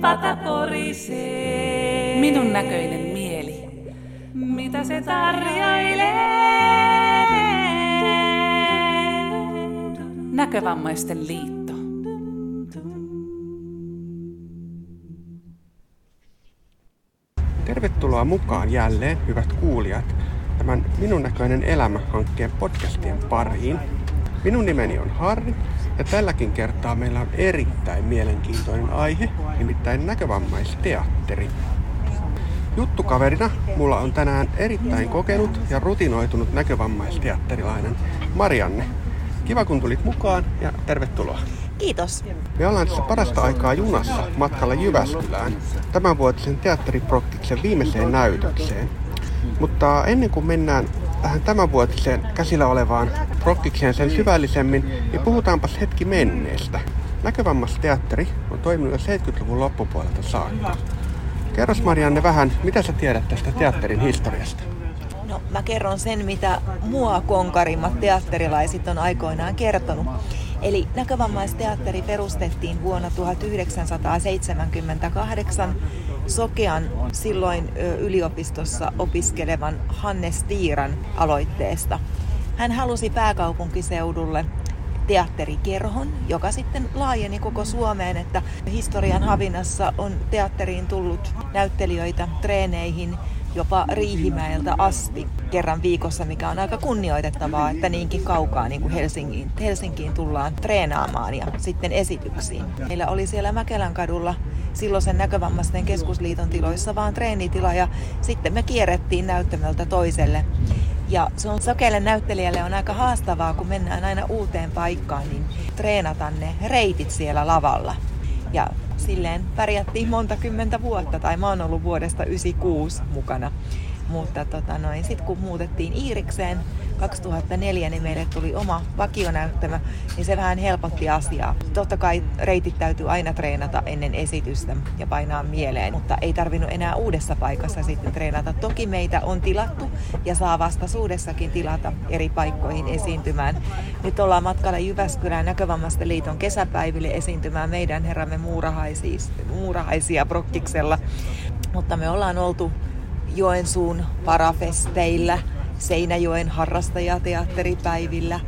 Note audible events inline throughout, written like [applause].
pata porisee. Minun näköinen mieli. Mitä se tarjoilee? Näkövammaisten liitto. Tervetuloa mukaan jälleen, hyvät kuulijat, tämän Minun näköinen elämä-hankkeen podcastien pariin. Minun nimeni on Harri ja tälläkin kertaa meillä on erittäin mielenkiintoinen aihe, nimittäin näkövammaisteatteri. Juttukaverina mulla on tänään erittäin kokenut ja rutinoitunut näkövammaisteatterilainen Marianne. Kiva kun tulit mukaan ja tervetuloa. Kiitos. Me ollaan tässä parasta aikaa junassa matkalla Jyväskylään tämänvuotisen teatteriprokkiksen viimeiseen näytökseen. Mutta ennen kuin mennään tähän tämänvuotiseen käsillä olevaan prokkikseen sen syvällisemmin, niin puhutaanpas hetki menneestä. Näkövammasteatteri on toiminut jo 70-luvun loppupuolelta saakka. Kerros Marianne vähän, mitä sä tiedät tästä teatterin historiasta? No, mä kerron sen, mitä mua konkarimmat teatterilaiset on aikoinaan kertonut. Eli näkövammaisteatteri perustettiin vuonna 1978 Sokean silloin yliopistossa opiskelevan Hannes Tiiran aloitteesta. Hän halusi pääkaupunkiseudulle teatterikerhon, joka sitten laajeni koko Suomeen, että historian havinassa on teatteriin tullut näyttelijöitä treeneihin jopa Riihimäeltä asti kerran viikossa, mikä on aika kunnioitettavaa, että niinkin kaukaa niin kuin Helsinkiin, Helsinkiin tullaan treenaamaan ja sitten esityksiin. Meillä oli siellä Mäkelän kadulla silloisen näkövammaisten keskusliiton tiloissa vaan treenitila ja sitten me kierrettiin näyttämöltä toiselle. Ja se on sokeille näyttelijälle on aika haastavaa, kun mennään aina uuteen paikkaan, niin treenata ne reitit siellä lavalla. Ja silleen pärjättiin monta kymmentä vuotta, tai mä oon ollut vuodesta 96 mukana. Mutta tota sitten kun muutettiin Iirikseen 2004, niin meille tuli oma vakionäyttämö, niin se vähän helpotti asiaa. Totta kai reitit täytyy aina treenata ennen esitystä ja painaa mieleen, mutta ei tarvinnut enää uudessa paikassa sitten treenata. Toki meitä on tilattu ja saa vastaisuudessakin tilata eri paikkoihin esiintymään. Nyt ollaan matkalla Jyväskylän näkövammaisten liiton kesäpäiville esiintymään meidän herramme muurahaisia prokkiksella. Mutta me ollaan oltu Joensuun parafesteillä, Seinäjoen harrastajateatteripäivillä,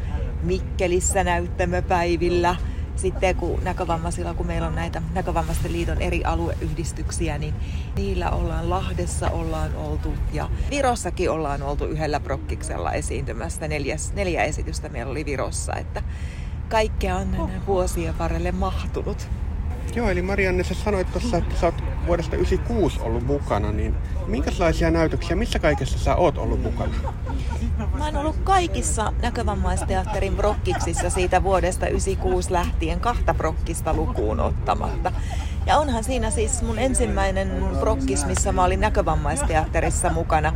Mikkelissä näyttämöpäivillä. Sitten kun näkövammaisilla, kun meillä on näitä näkövammaisten liiton eri alueyhdistyksiä, niin niillä ollaan Lahdessa ollaan oltu ja Virossakin ollaan oltu yhdellä prokkiksella esiintymästä. Neljäs, neljä esitystä meillä oli Virossa, että kaikkea on vuosien varrelle mahtunut. Joo, eli Marianne, sä sanoit tuossa, että sä oot vuodesta 96 ollut mukana, niin minkälaisia näytöksiä, missä kaikessa sä oot ollut mukana? Mä oon ollut kaikissa näkövammaisteatterin brokkiksissa siitä vuodesta 96 lähtien kahta brokkista lukuun ottamatta. Ja onhan siinä siis mun ensimmäinen brokkis, missä mä olin näkövammaisteatterissa mukana,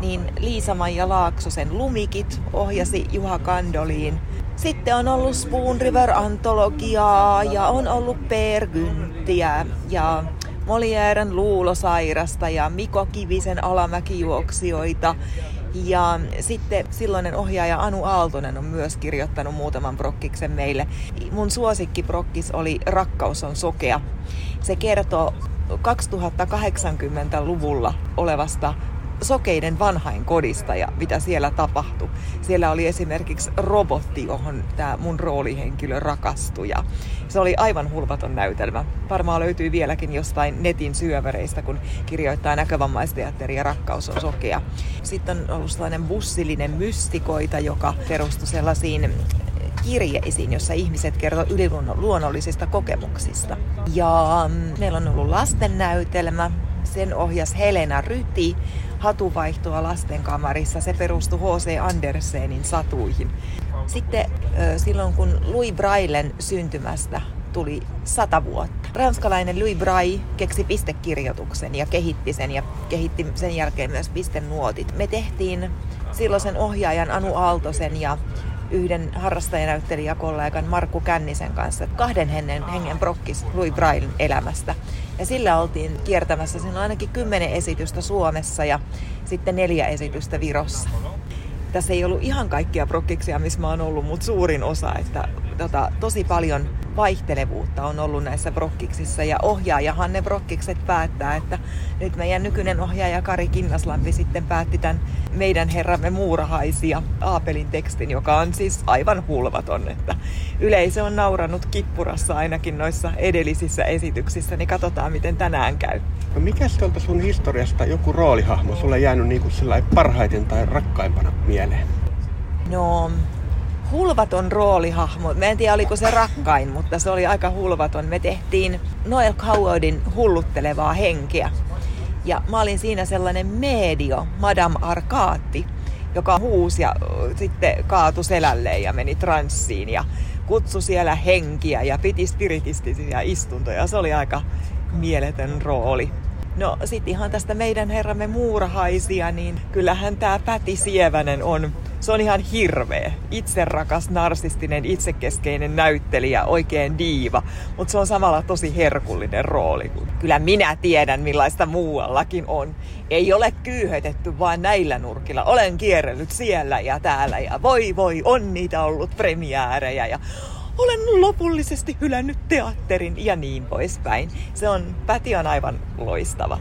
niin Liisa-Maija Laaksosen Lumikit ohjasi Juha Kandoliin sitten on ollut Spoon River antologiaa ja on ollut Pergynttiä ja Molieren luulosairasta ja Miko Kivisen alamäkijuoksijoita. Ja sitten silloinen ohjaaja Anu Aaltonen on myös kirjoittanut muutaman brokkiksen meille. Mun suosikkibrokkis oli Rakkaus on sokea. Se kertoo 2080-luvulla olevasta sokeiden vanhain kodista ja mitä siellä tapahtui. Siellä oli esimerkiksi robotti, johon tämä mun roolihenkilö rakastui ja se oli aivan hulvaton näytelmä. Varmaan löytyy vieläkin jostain netin syövereistä, kun kirjoittaa näkövammaisteatteri ja rakkaus on sokea. Sitten on ollut sellainen bussillinen mystikoita, joka perustui sellaisiin kirjeisiin, jossa ihmiset kertovat yliluonnollisista kokemuksista. Ja mm, meillä on ollut lastennäytelmä, sen ohjas Helena Ryti, hatuvaihtoa lastenkamarissa. Se perustui H.C. Andersenin satuihin. Sitten silloin kun Louis Braillen syntymästä tuli sata vuotta. Ranskalainen Louis Braille keksi pistekirjoituksen ja kehitti sen ja kehitti sen jälkeen myös pistenuotit. Me tehtiin silloisen ohjaajan Anu Aaltosen ja yhden harrastajanäyttelijäkollegan Markku Kännisen kanssa kahden hengen, hengen prokkis Louis Braille elämästä. Ja sillä oltiin kiertämässä siinä ainakin kymmenen esitystä Suomessa ja sitten neljä esitystä Virossa. Tässä ei ollut ihan kaikkia prokkiksia, missä mä oon ollut, mutta suurin osa, että tota, tosi paljon vaihtelevuutta on ollut näissä brokkiksissa ja ohjaaja Hanne Brokkikset päättää, että nyt meidän nykyinen ohjaaja Kari Kinnaslampi sitten päätti tämän meidän herramme muurahaisia Aapelin tekstin, joka on siis aivan hulvaton, että yleisö on nauranut kippurassa ainakin noissa edellisissä esityksissä, niin katsotaan miten tänään käy. No mikä tuolta sun historiasta joku roolihahmo sulle jäänyt niin kuin parhaiten tai rakkaimpana mieleen? No, hulvaton roolihahmo. Mä en tiedä, oliko se rakkain, mutta se oli aika hulvaton. Me tehtiin Noel Cowardin hulluttelevaa henkeä. Ja mä olin siinä sellainen medio, Madame Arkaatti, joka huusi ja sitten kaatu selälleen ja meni transsiin ja kutsui siellä henkiä ja piti spiritistisiä istuntoja. Se oli aika mieletön rooli. No sit ihan tästä meidän herramme muurahaisia, niin kyllähän tämä Päti Sievänen on, se on ihan hirveä. Itserakas, narsistinen, itsekeskeinen näyttelijä, oikein diiva. Mutta se on samalla tosi herkullinen rooli. Kyllä minä tiedän, millaista muuallakin on. Ei ole kyyhötetty vaan näillä nurkilla. Olen kierrellyt siellä ja täällä ja voi voi, on niitä ollut premiäärejä ja olen lopullisesti hylännyt teatterin ja niin poispäin. Se on, Päti on aivan loistava.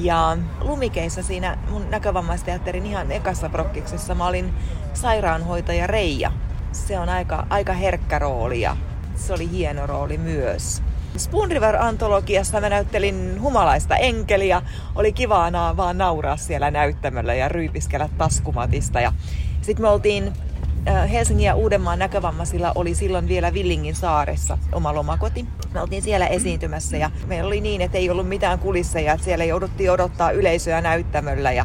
Ja Lumikeissa siinä mun näkövammaisteatterin ihan ekassa prokkiksessa mä olin sairaanhoitaja Reija. Se on aika, aika herkkä rooli ja se oli hieno rooli myös. Spoon River-antologiassa mä näyttelin humalaista enkeliä. Oli kivaa vaan nauraa siellä näyttämöllä ja ryypiskellä taskumatista. Ja sitten me oltiin Helsingin ja Uudenmaan näkövammaisilla oli silloin vielä Villingin saaressa oma lomakoti. Me oltiin siellä esiintymässä ja meillä oli niin, että ei ollut mitään kulisseja, että siellä jouduttiin odottaa yleisöä näyttämöllä ja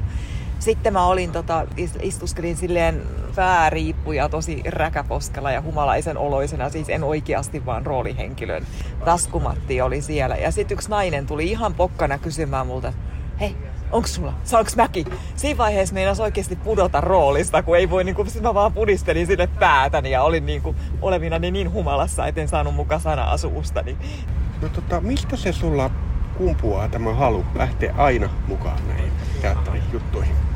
sitten mä olin, tota, istuskelin silleen pääriippuja tosi räkäposkella ja humalaisen oloisena, siis en oikeasti vaan roolihenkilön. Taskumatti oli siellä ja sitten yksi nainen tuli ihan pokkana kysymään multa, hei, onko sulla, saanko mäki? Siinä vaiheessa meinas oikeasti pudota roolista, kun ei voi, niin kuin, mä vaan pudistelin sille päätäni ja olin niin kuin, olevina niin, niin humalassa, etten saanut muka sanaa suustani. No tota, mistä se sulla kumpuaa tämä halu lähteä aina mukaan näihin teatterijuttuihin?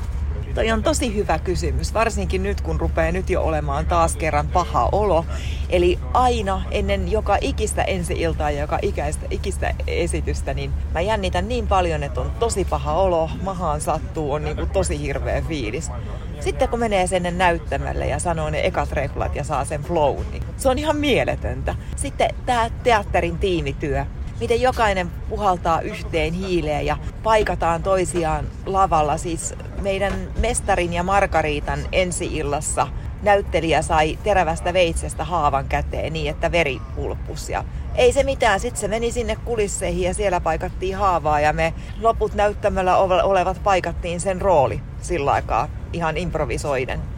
Toi on tosi hyvä kysymys, varsinkin nyt kun rupeaa nyt jo olemaan taas kerran paha olo. Eli aina ennen joka ikistä ensi-iltaa ja joka ikäistä, ikistä esitystä, niin mä jännitän niin paljon, että on tosi paha olo, mahaan sattuu, on niin kuin tosi hirveä fiilis. Sitten kun menee sinne näyttämälle ja sanoo ne ekat replat ja saa sen flow, niin se on ihan mieletöntä. Sitten tämä teatterin tiimityö, miten jokainen puhaltaa yhteen hiileen ja paikataan toisiaan lavalla. Siis meidän mestarin ja Margariitan ensi-illassa näyttelijä sai terävästä veitsestä haavan käteen niin, että veri pulppus. Ja ei se mitään, sitten se meni sinne kulisseihin ja siellä paikattiin haavaa ja me loput näyttämällä olevat paikattiin sen rooli sillä aikaa ihan improvisoiden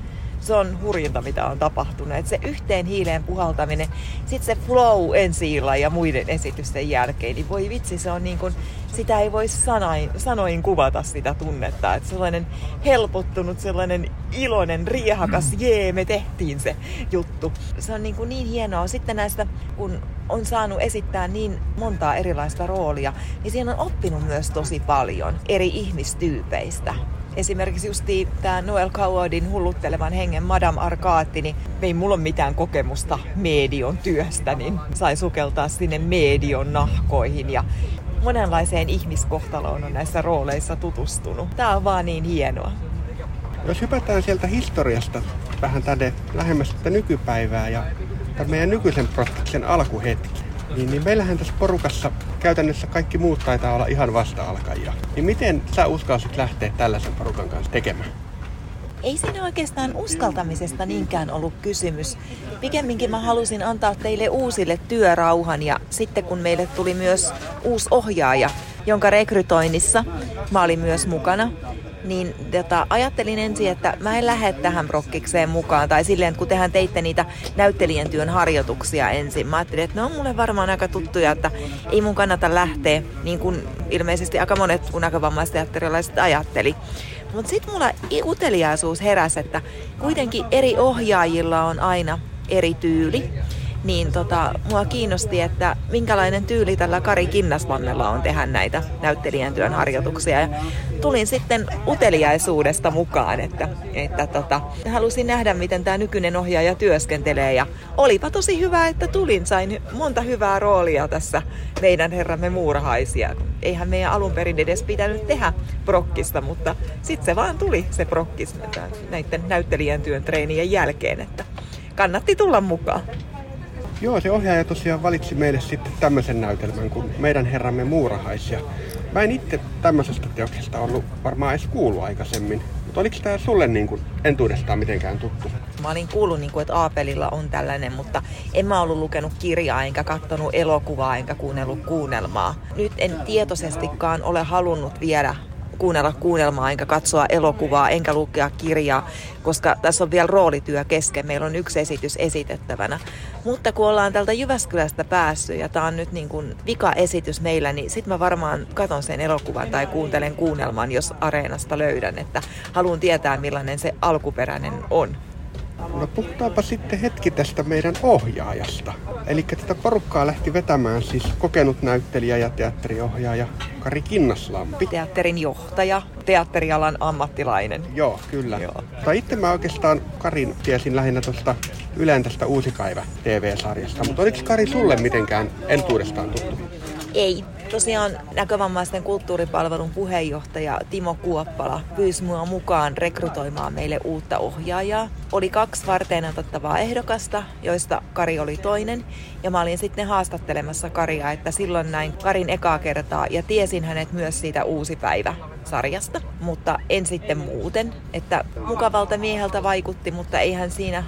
se on hurjinta, mitä on tapahtunut. Et se yhteen hiileen puhaltaminen, sitten se flow ensi ja muiden esitysten jälkeen, niin voi vitsi, se on niin kuin, sitä ei voi sanain, sanoin kuvata sitä tunnetta. Että sellainen helpottunut, sellainen iloinen, riehakas, mm. jee, me tehtiin se juttu. Se on niin, kuin niin hienoa. Sitten näistä, kun on saanut esittää niin montaa erilaista roolia, niin siinä on oppinut myös tosi paljon eri ihmistyypeistä esimerkiksi justi tämä Noel Cowardin hulluttelevan hengen Madame Arkaatti, niin ei mulla ole mitään kokemusta medion työstä, niin sai sukeltaa sinne medion nahkoihin ja monenlaiseen ihmiskohtaloon on näissä rooleissa tutustunut. Tämä on vaan niin hienoa. Jos hypätään sieltä historiasta vähän tänne lähemmäs nykypäivää ja meidän nykyisen prosessin alkuhetki, niin, niin meillähän tässä porukassa käytännössä kaikki muut taitaa olla ihan vasta-alkajia. Niin miten sä uskalsit lähteä tällaisen porukan kanssa tekemään? Ei siinä oikeastaan uskaltamisesta niinkään ollut kysymys. Pikemminkin mä halusin antaa teille uusille työrauhan ja sitten kun meille tuli myös uusi ohjaaja, jonka rekrytoinnissa mä olin myös mukana, niin tota, ajattelin ensin, että mä en lähde tähän prokkikseen mukaan. Tai silleen, kun tehän teitte niitä näyttelijän työn harjoituksia ensin. Mä ajattelin, että ne on mulle varmaan aika tuttuja, että ei mun kannata lähteä, niin kuin ilmeisesti aika monet näkövammaisten ajatteli. Mutta sitten mulla uteliaisuus heräsi, että kuitenkin eri ohjaajilla on aina eri tyyli niin tota, mua kiinnosti, että minkälainen tyyli tällä Kari Kinnasmannella on tehdä näitä näyttelijän työn harjoituksia. Ja tulin sitten uteliaisuudesta mukaan, että, että tota, halusin nähdä, miten tämä nykyinen ohjaaja työskentelee. Ja olipa tosi hyvä, että tulin. Sain monta hyvää roolia tässä meidän herramme muurahaisia. Eihän meidän alun perin edes pitänyt tehdä prokkista, mutta sitten se vaan tuli se prokkis näiden näyttelijän työn treenien jälkeen, että kannatti tulla mukaan. Joo, se ohjaaja tosiaan valitsi meille sitten tämmöisen näytelmän kuin Meidän herramme muurahais. Mä en itse tämmöisestä teoksesta ollut varmaan edes kuullut aikaisemmin. Mutta oliko tämä sulle niin kuin entuudestaan mitenkään tuttu? Mä olin kuullut, niin kuin, että Aapelilla on tällainen, mutta en mä ollut lukenut kirjaa, enkä katsonut elokuvaa, enkä kuunnellut kuunnelmaa. Nyt en tietoisestikaan ole halunnut viedä kuunnella kuunnelmaa, enkä katsoa elokuvaa, enkä lukea kirjaa, koska tässä on vielä roolityö kesken. Meillä on yksi esitys esitettävänä. Mutta kun ollaan tältä Jyväskylästä päässyt ja tämä on nyt niin kuin vika-esitys meillä, niin sitten mä varmaan katon sen elokuvan tai kuuntelen kuunnelman, jos areenasta löydän, että haluan tietää millainen se alkuperäinen on. No puhutaanpa sitten hetki tästä meidän ohjaajasta. Eli tätä porukkaa lähti vetämään siis kokenut näyttelijä ja teatteriohjaaja Kari Kinnaslampi. Teatterin johtaja, teatterialan ammattilainen. Joo, kyllä. Joo. Tai itse mä oikeastaan Karin tiesin lähinnä tuosta Ylen tästä Uusi päivä TV-sarjasta, mutta oliko Kari sulle mitenkään entuudestaan tuttu? Ei, tosiaan näkövammaisten kulttuuripalvelun puheenjohtaja Timo Kuoppala pyysi mua mukaan rekrytoimaan meille uutta ohjaajaa. Oli kaksi varten otettavaa ehdokasta, joista Kari oli toinen. Ja mä olin sitten haastattelemassa Karia, että silloin näin Karin ekaa kertaa ja tiesin hänet myös siitä Uusi päivä sarjasta, mutta en sitten muuten. Että mukavalta mieheltä vaikutti, mutta eihän siinä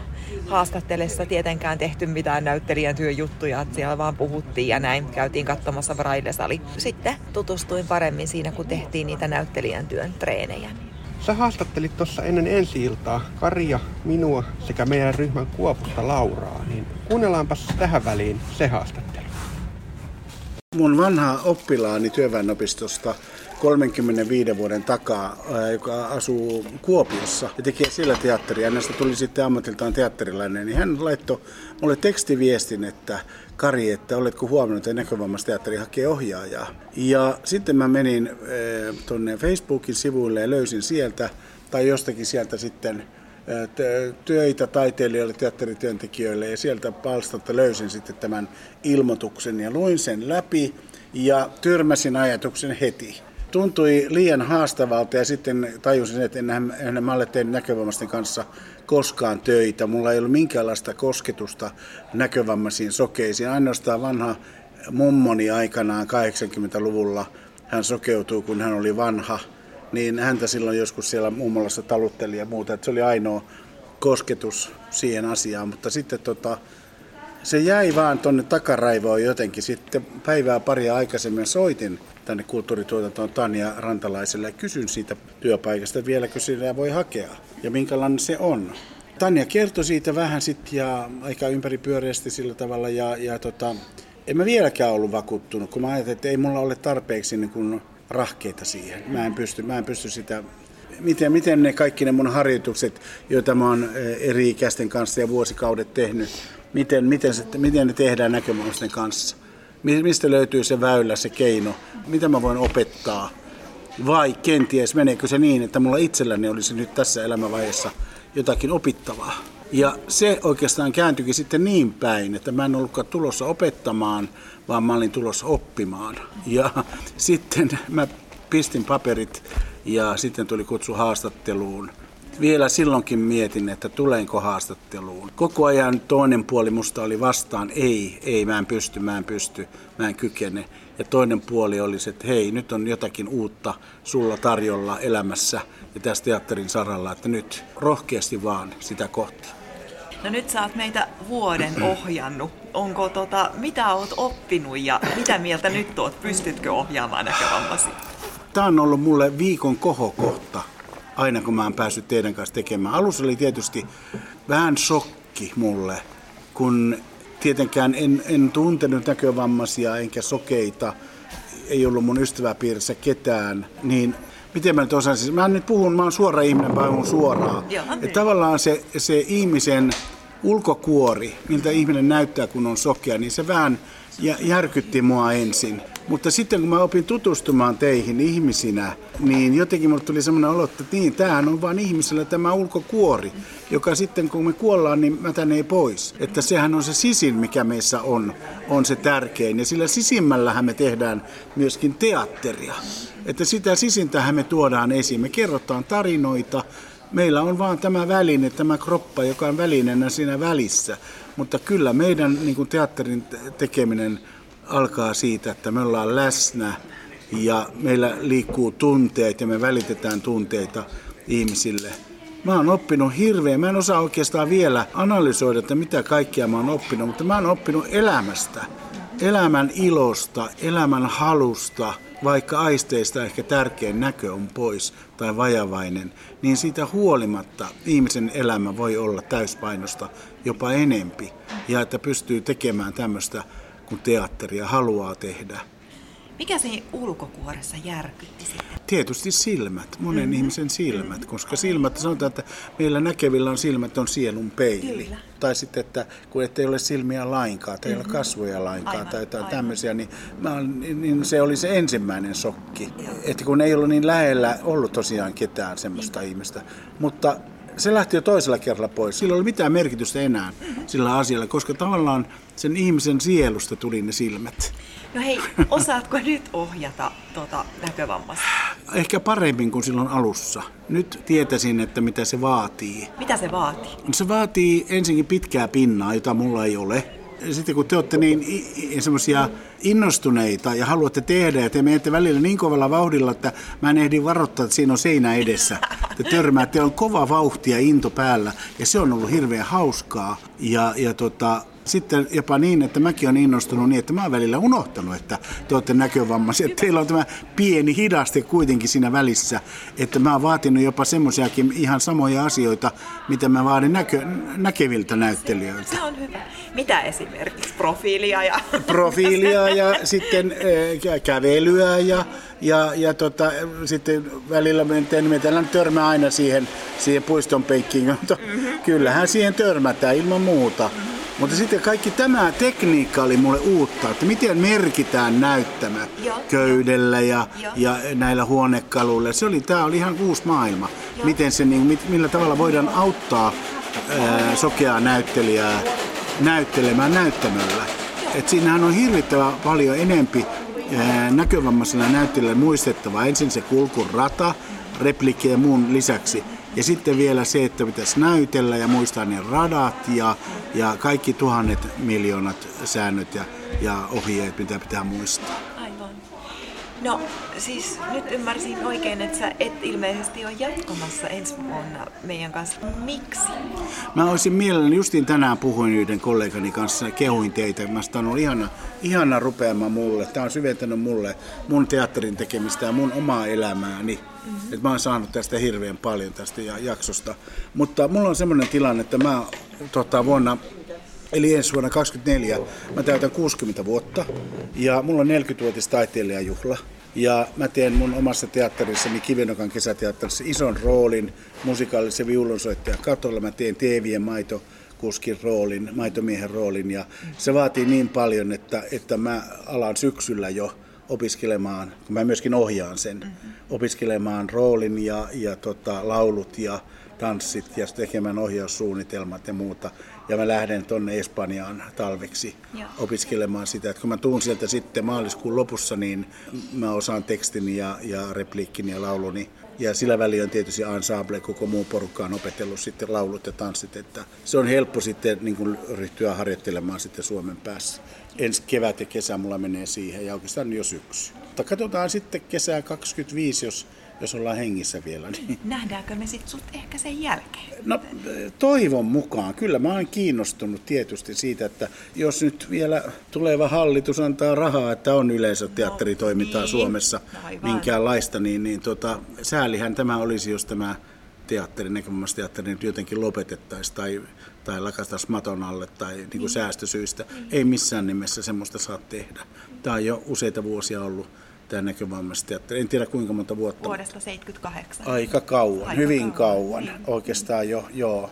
haastattelessa tietenkään tehty mitään näyttelijän työjuttuja, että siellä vaan puhuttiin ja näin käytiin katsomassa Braille-sali. Sitten tutustuin paremmin siinä, kun tehtiin niitä näyttelijän työn treenejä. Sä haastattelit tuossa ennen ensi iltaa Karia, minua sekä meidän ryhmän Kuopusta Lauraa, niin kuunnellaanpas tähän väliin se haastattelu. Mun vanha oppilaani työväenopistosta 35 vuoden takaa, joka asuu Kuopiossa ja tekee siellä teatteria. Hänestä tuli sitten ammatiltaan teatterilainen, niin hän laittoi mulle tekstiviestin, että Kari, että oletko huomannut, että näkövammaisteatteri hakee ohjaajaa. Ja sitten mä menin tuonne Facebookin sivuille ja löysin sieltä, tai jostakin sieltä sitten töitä taiteilijoille, teatterityöntekijöille ja sieltä palstalta löysin sitten tämän ilmoituksen ja luin sen läpi ja tyrmäsin ajatuksen heti tuntui liian haastavalta ja sitten tajusin, että en, en mä ole tehnyt näkövammaisten kanssa koskaan töitä. Mulla ei ollut minkäänlaista kosketusta näkövammaisiin sokeisiin. Ainoastaan vanha mummoni aikanaan 80-luvulla, hän sokeutuu kun hän oli vanha, niin häntä silloin joskus siellä mummolassa talutteli ja muuta. Että se oli ainoa kosketus siihen asiaan, mutta sitten tota, se jäi vaan tuonne takaraivoon jotenkin. Sitten päivää paria aikaisemmin soitin tänne kulttuurituotantoon Tanja Rantalaiselle ja kysyn siitä työpaikasta, vieläkö sitä voi hakea ja minkälainen se on. Tanja kertoi siitä vähän sitten ja aika ympäripyöreästi sillä tavalla ja, ja tota, en mä vieläkään ollut vakuuttunut, kun mä ajattelin, että ei mulla ole tarpeeksi niin kuin rahkeita siihen. Mä en pysty, mä en pysty sitä miten, miten ne kaikki ne mun harjoitukset, joita mä oon eh, eri ikäisten kanssa ja vuosikaudet tehnyt, miten, miten, se, miten ne tehdään näkömuisten kanssa. Mistä löytyy se väylä, se keino? Mitä mä voin opettaa? Vai kenties meneekö se niin, että mulla itselläni olisi nyt tässä elämänvaiheessa jotakin opittavaa? Ja se oikeastaan kääntyikin sitten niin päin, että mä en ollutkaan tulossa opettamaan, vaan mä olin tulossa oppimaan. Ja sitten mä pistin paperit ja sitten tuli kutsu haastatteluun vielä silloinkin mietin, että tulenko haastatteluun. Koko ajan toinen puoli musta oli vastaan, ei, ei, mä en pysty, mä en pysty, mä en kykene. Ja toinen puoli oli se, että hei, nyt on jotakin uutta sulla tarjolla elämässä ja tässä teatterin saralla, että nyt rohkeasti vaan sitä kohti. No nyt sä oot meitä vuoden [clears throat] ohjannut. Onko tota, mitä oot oppinut ja mitä mieltä nyt oot? Pystytkö ohjaamaan näkövammasi? Tämä on ollut mulle viikon kohokohta aina kun mä oon päässyt teidän kanssa tekemään. Alussa oli tietysti vähän shokki mulle, kun tietenkään en, en tuntenut näkövammaisia enkä sokeita, ei ollut mun ystäväpiirissä ketään, niin miten mä nyt osaan, siis mä nyt puhun, mä oon suora ihminen, mä puhun suoraan. Ja tavallaan se, se ihmisen ulkokuori, miltä ihminen näyttää, kun on sokea, niin se vähän järkytti mua ensin. Mutta sitten kun mä opin tutustumaan teihin ihmisinä, niin jotenkin mulle tuli semmoinen olo, että niin, tämähän on vain ihmisellä tämä ulkokuori, joka sitten kun me kuollaan, niin mätänee pois. Että sehän on se sisin, mikä meissä on, on se tärkein. Ja sillä sisimmällähän me tehdään myöskin teatteria. Että sitä sisintähän me tuodaan esiin. Me kerrotaan tarinoita, Meillä on vaan tämä väline, tämä kroppa, joka on välineenä siinä välissä. Mutta kyllä meidän niin kuin teatterin tekeminen alkaa siitä, että me ollaan läsnä ja meillä liikkuu tunteet ja me välitetään tunteita ihmisille. Mä oon oppinut hirveän, mä en osaa oikeastaan vielä analysoida, että mitä kaikkia mä oon oppinut, mutta mä oon oppinut elämästä, elämän ilosta, elämän halusta – vaikka aisteista ehkä tärkein näkö on pois tai vajavainen, niin siitä huolimatta ihmisen elämä voi olla täyspainosta jopa enempi. Ja että pystyy tekemään tämmöistä, kun teatteria haluaa tehdä. Mikä se ulkokuoressa järkytti sitten? Tietysti silmät, monen mm-hmm. ihmisen silmät, mm-hmm. koska silmät, sanotaan, että meillä näkevillä on silmät on sielun peili. Kyllä. Tai sitten, että kun ettei ole silmiä lainkaan, tai ei mm-hmm. ole kasvoja lainkaan, aivan, tai jotain aivan. tämmöisiä, niin, mä, niin se oli se ensimmäinen sokki. Joo. Että kun ei ollut niin lähellä ollut tosiaan ketään semmoista mm-hmm. ihmistä. Mutta se lähti jo toisella kerralla pois. Sillä ei ollut mitään merkitystä enää sillä asialla, koska tavallaan sen ihmisen sielusta tuli ne silmät. No hei, osaatko nyt ohjata tuota näkövammasta? Ehkä paremmin kuin silloin alussa. Nyt tietäisin, että mitä se vaatii. Mitä se vaatii? Se vaatii ensinnäkin pitkää pinnaa, jota mulla ei ole sitten kun te olette niin semmoisia innostuneita ja haluatte tehdä ja te menette välillä niin kovalla vauhdilla, että mä en ehdi varoittaa, että siinä on seinä edessä. Te törmäätte, on kova vauhti ja into päällä ja se on ollut hirveän hauskaa. Ja, ja tota, sitten jopa niin, että mäkin olen innostunut niin, että mä oon välillä unohtanut, että te olette näkövammaisia. Teillä on tämä pieni hidaste kuitenkin siinä välissä, että mä oon vaatinut jopa semmoisiakin ihan samoja asioita, mitä mä vaadin näkö, näkeviltä näyttelijöiltä. Se on hyvä. Mitä esimerkiksi? Profiilia ja... Profiilia ja sitten äh, kävelyä ja, ja, ja tota, sitten välillä me, me törmää aina siihen, siihen puiston penkkiin. Mm-hmm. Kyllähän siihen törmätään ilman muuta. Mm-hmm. Mutta sitten kaikki tämä tekniikka oli mulle uutta, että miten merkitään näyttämä Joo. köydellä ja, Joo. ja näillä huonekaluilla. Se oli, tämä oli ihan uusi maailma. Joo. Miten se, niin, millä tavalla voidaan auttaa ää, sokeaa näyttelijää näyttelemään näyttämöllä. Et siinähän on hirvittävän paljon enempi ää, näkövammaisella näyttelijällä muistettavaa. Ensin se kulkurata, replikkejä ja muun lisäksi. Ja sitten vielä se, että pitäisi näytellä ja muistaa ne radat ja, ja kaikki tuhannet miljoonat säännöt ja, ja ohjeet, mitä pitää muistaa. No siis nyt ymmärsin oikein, että sä et ilmeisesti ole jatkamassa ensi vuonna meidän kanssa. Miksi? Mä olisin mielelläni, justiin tänään puhuin yhden kollegani kanssa, kehuin teitä. Mä on ollut ihana, ihana rupeama mulle. Tämä on syventänyt mulle mun teatterin tekemistä ja mun omaa elämääni. Mm-hmm. Et mä oon saanut tästä hirveän paljon tästä jaksosta. Mutta mulla on semmoinen tilanne, että mä tota, vuonna Eli ensi vuonna 2024 mä täytän 60 vuotta ja mulla on 40-vuotis taiteilijajuhla. Ja mä teen mun omassa teatterissani Kivinokan kesäteatterissa ison roolin musikaalisen viulunsoittajan katolla. Mä teen Teevien maito kuskin roolin, maitomiehen roolin ja se vaatii niin paljon, että, että mä alan syksyllä jo opiskelemaan, kun mä myöskin ohjaan sen, mm-hmm. opiskelemaan roolin ja, ja tota, laulut ja tanssit ja tekemään ohjaussuunnitelmat ja muuta. Ja mä lähden tonne Espanjaan talveksi Joo. opiskelemaan sitä. Et kun mä tuun sieltä sitten maaliskuun lopussa, niin mä osaan tekstin ja, ja repliikkin ja lauluni. Ja sillä väliin on tietysti ensemble, koko muu porukka on opetellut sitten laulut ja tanssit. Että se on helppo sitten niin kuin ryhtyä harjoittelemaan sitten Suomen päässä. Ensi kevät ja kesä mulla menee siihen ja oikeastaan jo syksy. Mutta katsotaan sitten kesää 25, jos jos ollaan hengissä vielä. Niin... Nähdäänkö me sitten sut ehkä sen jälkeen? No toivon mukaan. Kyllä mä oon kiinnostunut tietysti siitä, että jos nyt vielä tuleva hallitus antaa rahaa, että on yleisöteatteritoimintaa no, niin. Suomessa Aivan. minkäänlaista, niin, niin tota, säälihän tämä olisi, jos tämä teatteri, näkövammaisteatteri nyt jotenkin lopetettaisiin tai, tai lakastaisiin maton alle tai niin kuin niin. säästösyistä. Niin. Ei missään nimessä semmoista saa tehdä. Tämä on jo useita vuosia ollut tämä näkövammaisteatteri. En tiedä kuinka monta vuotta. Vuodesta 78. Aika kauan, Aika hyvin kauan. kauan. Oikeastaan jo, joo.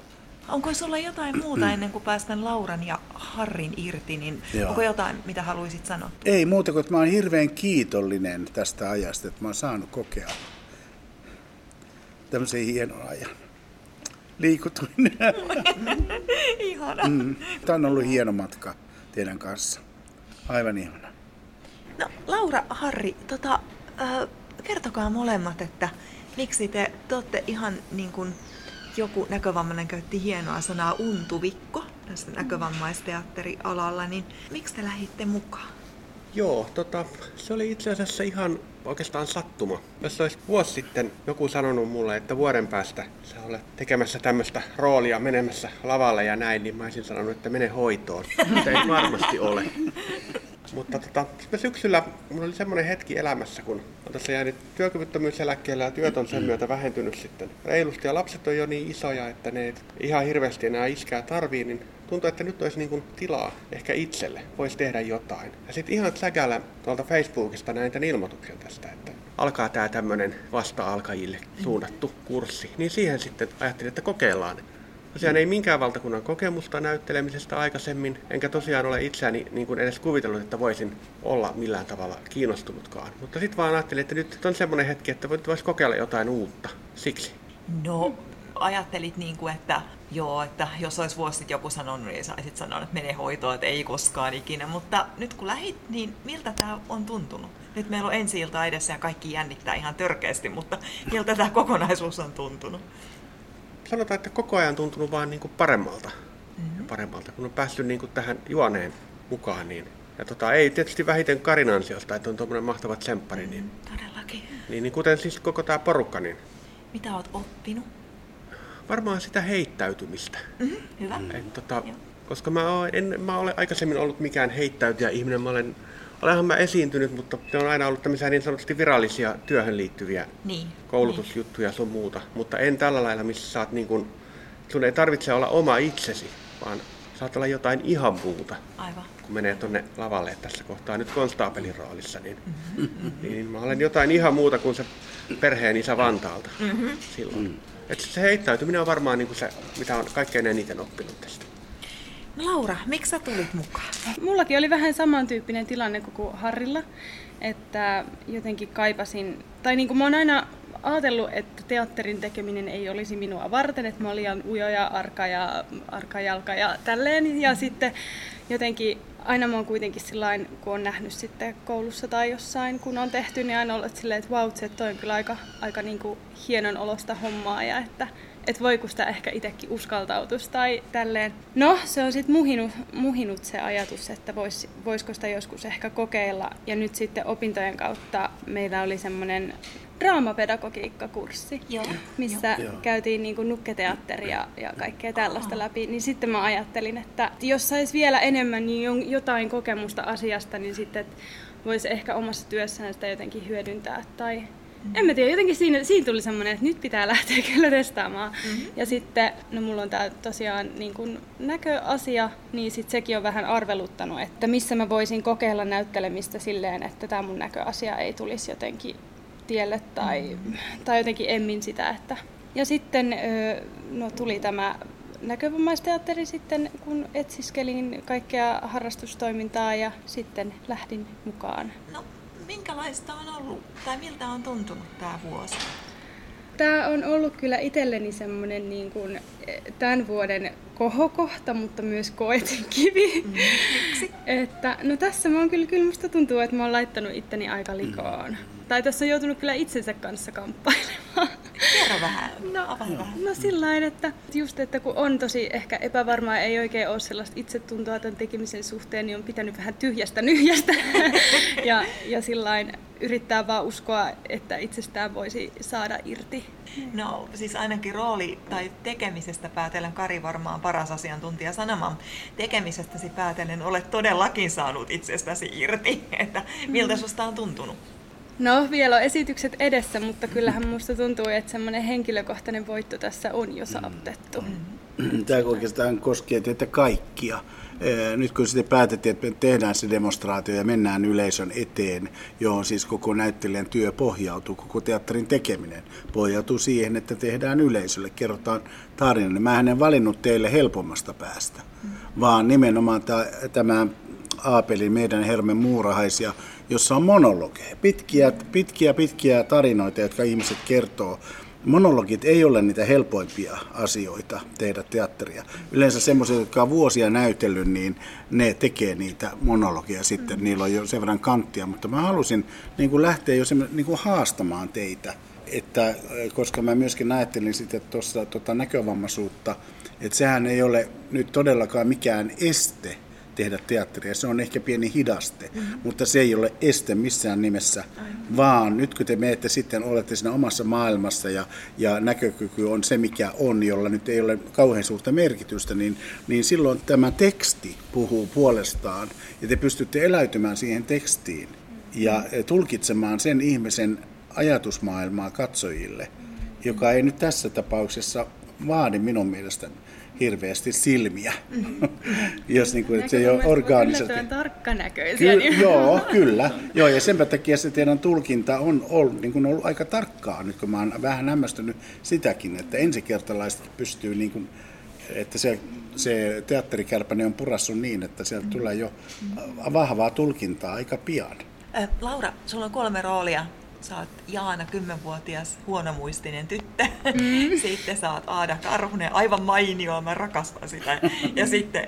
Onko sulla jotain muuta ennen kuin päästään Lauran ja Harrin irti, niin Joo. onko jotain, mitä haluaisit sanoa? Ei muuta kuin, että mä oon hirveän kiitollinen tästä ajasta, että mä oon saanut kokea tämmöisen hienon ajan. Liikutuin. [laughs] Ihana. Mm. Tämä on ollut hieno matka teidän kanssa. Aivan ihana. No, Laura, Harri, tota, äh, kertokaa molemmat, että miksi te, te olette ihan niin kuin joku näkövammainen käytti hienoa sanaa untuvikko tässä näkövammaisteatterialalla, niin miksi te lähditte mukaan? Joo, tota, se oli itse asiassa ihan oikeastaan sattuma. Jos olisi vuosi sitten joku sanonut mulle, että vuoden päästä sä olet tekemässä tämmöistä roolia menemässä lavalle ja näin, niin mä olisin sanonut, että mene hoitoon. Mutta ei varmasti ole. Mutta tota, sitten syksyllä mulla oli semmoinen hetki elämässä, kun tässä jäänyt työkyvyttömyyseläkkeellä ja työt on sen myötä vähentynyt sitten reilusti. Ja lapset on jo niin isoja, että ne ihan hirveästi enää iskää tarvii, niin tuntuu, että nyt olisi niin kuin tilaa ehkä itselle. Voisi tehdä jotain. Ja sitten ihan säkällä tuolta Facebookista näin tämän ilmoituksen tästä, että alkaa tämä tämmöinen vasta-alkajille suunnattu kurssi. Niin siihen sitten ajattelin, että kokeillaan. Tosiaan ei minkään valtakunnan kokemusta näyttelemisestä aikaisemmin, enkä tosiaan ole itseäni niin kuin edes kuvitellut, että voisin olla millään tavalla kiinnostunutkaan. Mutta sitten vaan ajattelin, että nyt on semmoinen hetki, että voisi kokeilla jotain uutta. Siksi. No, ajattelit niin kuin, että joo, että jos olisi vuosi sitten joku sanonut, niin saisit sanoa, että mene hoitoon, että ei koskaan ikinä. Mutta nyt kun lähit, niin miltä tämä on tuntunut? Nyt meillä on ensi ilta edessä ja kaikki jännittää ihan törkeästi, mutta miltä tämä kokonaisuus on tuntunut? Sanotaan, että koko ajan tuntunut vaan niin kuin paremmalta. Mm-hmm. Ja paremmalta, kun on päässyt niin kuin tähän juoneen mukaan. Niin. Ja tota, ei tietysti vähiten Karin ansiosta, että on tuommoinen mahtava tsemppari. Niin, Todellakin. niin, niin kuten siis koko tämä porukka, niin Mitä oot oppinut? varmaan sitä heittäytymistä. Mm-hmm. Hyvä. Et, tota, Joo. koska mä, oon, en, mä ole aikaisemmin ollut mikään heittäytyjä ihminen. Mä olen, olenhan mä esiintynyt, mutta ne on aina ollut tämmöisiä niin sanotusti virallisia työhön liittyviä Niin. koulutusjuttuja sun muuta. Mutta en tällä lailla, missä saat niin kuin, sun ei tarvitse olla oma itsesi, vaan saat olla jotain ihan muuta. Aivan. Kun menee tonne lavalle tässä kohtaa nyt konstaapelin roolissa, niin, niin mä olen jotain ihan muuta kuin se perheen isä Vantaalta silloin. Et se heittäytyminen on varmaan niin kuin se, mitä on kaikkein eniten oppinut tästä. Laura, miksi sä tulit mukaan? Mullakin oli vähän samantyyppinen tilanne kuin Harrilla, että jotenkin kaipasin, tai niin kuin mä oon aina ajatellut, että teatterin tekeminen ei olisi minua varten, että mä olin liian ujo ja arka ja arka jalka ja tälleen. Ja sitten jotenkin aina mä oon kuitenkin sillain, kun on nähnyt sitten koulussa tai jossain, kun on tehty, niin aina ollut silleen, että vau, wow, toi on kyllä aika, aika niin kuin hienon olosta hommaa ja että että voiko sitä ehkä itsekin uskaltautus tai tälleen. No, se on sitten muhinut, muhinut se ajatus, että vois, voisiko sitä joskus ehkä kokeilla. Ja nyt sitten opintojen kautta meillä oli semmoinen draamapedagogiikkakurssi, Joo. missä Joo. käytiin niin kuin nukketeatteria ja kaikkea tällaista läpi. Niin sitten mä ajattelin, että jos sais vielä enemmän niin jotain kokemusta asiasta, niin sitten voisi ehkä omassa työssään sitä jotenkin hyödyntää tai en mä tiedä, jotenkin siinä, siinä tuli semmoinen, että nyt pitää lähteä [laughs] kyllä testaamaan. Mm-hmm. Ja sitten, no mulla on tää tosiaan niin kun näköasia, niin sit sekin on vähän arveluttanut, että missä mä voisin kokeilla näyttelemistä silleen, että tämä mun näköasia ei tulisi jotenkin tielle tai, mm-hmm. tai jotenkin emmin sitä. Että. Ja sitten no, tuli tämä näkövammaisteatteri sitten, kun etsiskelin kaikkea harrastustoimintaa ja sitten lähdin mukaan. No, minkälaista on ollut, tai miltä on tuntunut tämä vuosi? Tämä on ollut kyllä itselleni semmoinen niin kuin eh, tämän vuoden kohokohta, mutta myös koetin kivi. Mm, Miksi? [laughs] että, no tässä mä oon kyllä, kyllä musta tuntuu, että mä oon laittanut itteni aika likoon. Tai tässä on joutunut kyllä itsensä kanssa kamppailemaan. Kerro vähän. No, avaa vähän. No sillä lailla, että just, että kun on tosi ehkä epävarmaa, ei oikein ole sellaista itsetuntoa tämän tekemisen suhteen, niin on pitänyt vähän tyhjästä nyhjästä. [laughs] ja, ja sillä lailla yrittää vaan uskoa, että itsestään voisi saada irti. No siis ainakin rooli tai tekemisestä päätellen Kari varmaan paras asiantuntija sanomaan. Tekemisestäsi päätellen olet todellakin saanut itsestäsi irti. [laughs] Että miltä susta on tuntunut? No, vielä on esitykset edessä, mutta kyllähän musta tuntuu, että semmoinen henkilökohtainen voitto tässä on jo saavutettu. Mm. tämä oikeastaan koskee teitä kaikkia. Nyt kun sitten päätettiin, että me tehdään se demonstraatio ja mennään yleisön eteen, johon siis koko näyttelijän työ pohjautuu, koko teatterin tekeminen pohjautuu siihen, että tehdään yleisölle, kerrotaan tarina. Niin mä en valinnut teille helpommasta päästä, vaan nimenomaan tämä Aapeli, meidän Hermen muurahaisia, jossa on monologeja, pitkiä, pitkiä, pitkiä tarinoita, jotka ihmiset kertoo monologit ei ole niitä helpoimpia asioita tehdä teatteria. Yleensä semmoiset, jotka on vuosia näytellyt, niin ne tekee niitä monologia sitten. Mm. Niillä on jo sen verran kanttia, mutta mä halusin niin kuin lähteä jo niin kuin haastamaan teitä. Että, koska mä myöskin ajattelin sitten tuossa tota näkövammaisuutta, että sehän ei ole nyt todellakaan mikään este tehdä teatteria. Se on ehkä pieni hidaste, mm-hmm. mutta se ei ole este missään nimessä, Aivan. vaan nyt kun te menette sitten, olette siinä omassa maailmassa ja, ja näkökyky on se, mikä on, jolla nyt ei ole kauhean suurta merkitystä, niin, niin silloin tämä teksti puhuu puolestaan ja te pystytte eläytymään siihen tekstiin ja tulkitsemaan sen ihmisen ajatusmaailmaa katsojille, joka ei nyt tässä tapauksessa vaadi minun mielestäni hirveästi silmiä, mm-hmm. [laughs] jos niin kuin, että se ei ole orgaanisesti. tarkkanäköisiä. Ky- joo, kyllä. Joo, ja sen takia se teidän tulkinta on ollut, niin kuin ollut aika tarkkaa, nyt kun mä oon vähän hämmästynyt sitäkin, että ensikertalaiset pystyy, niin kuin, että se, se teatterikärpäne on purassu niin, että sieltä mm-hmm. tulee jo vahvaa tulkintaa aika pian. Äh, Laura, sulla on kolme roolia sä oot Jaana, kymmenvuotias huonomuistinen tyttö. Mm. [laughs] sitten sä oot Aada Karhunen, aivan mainio, mä rakastan sitä. Ja sitten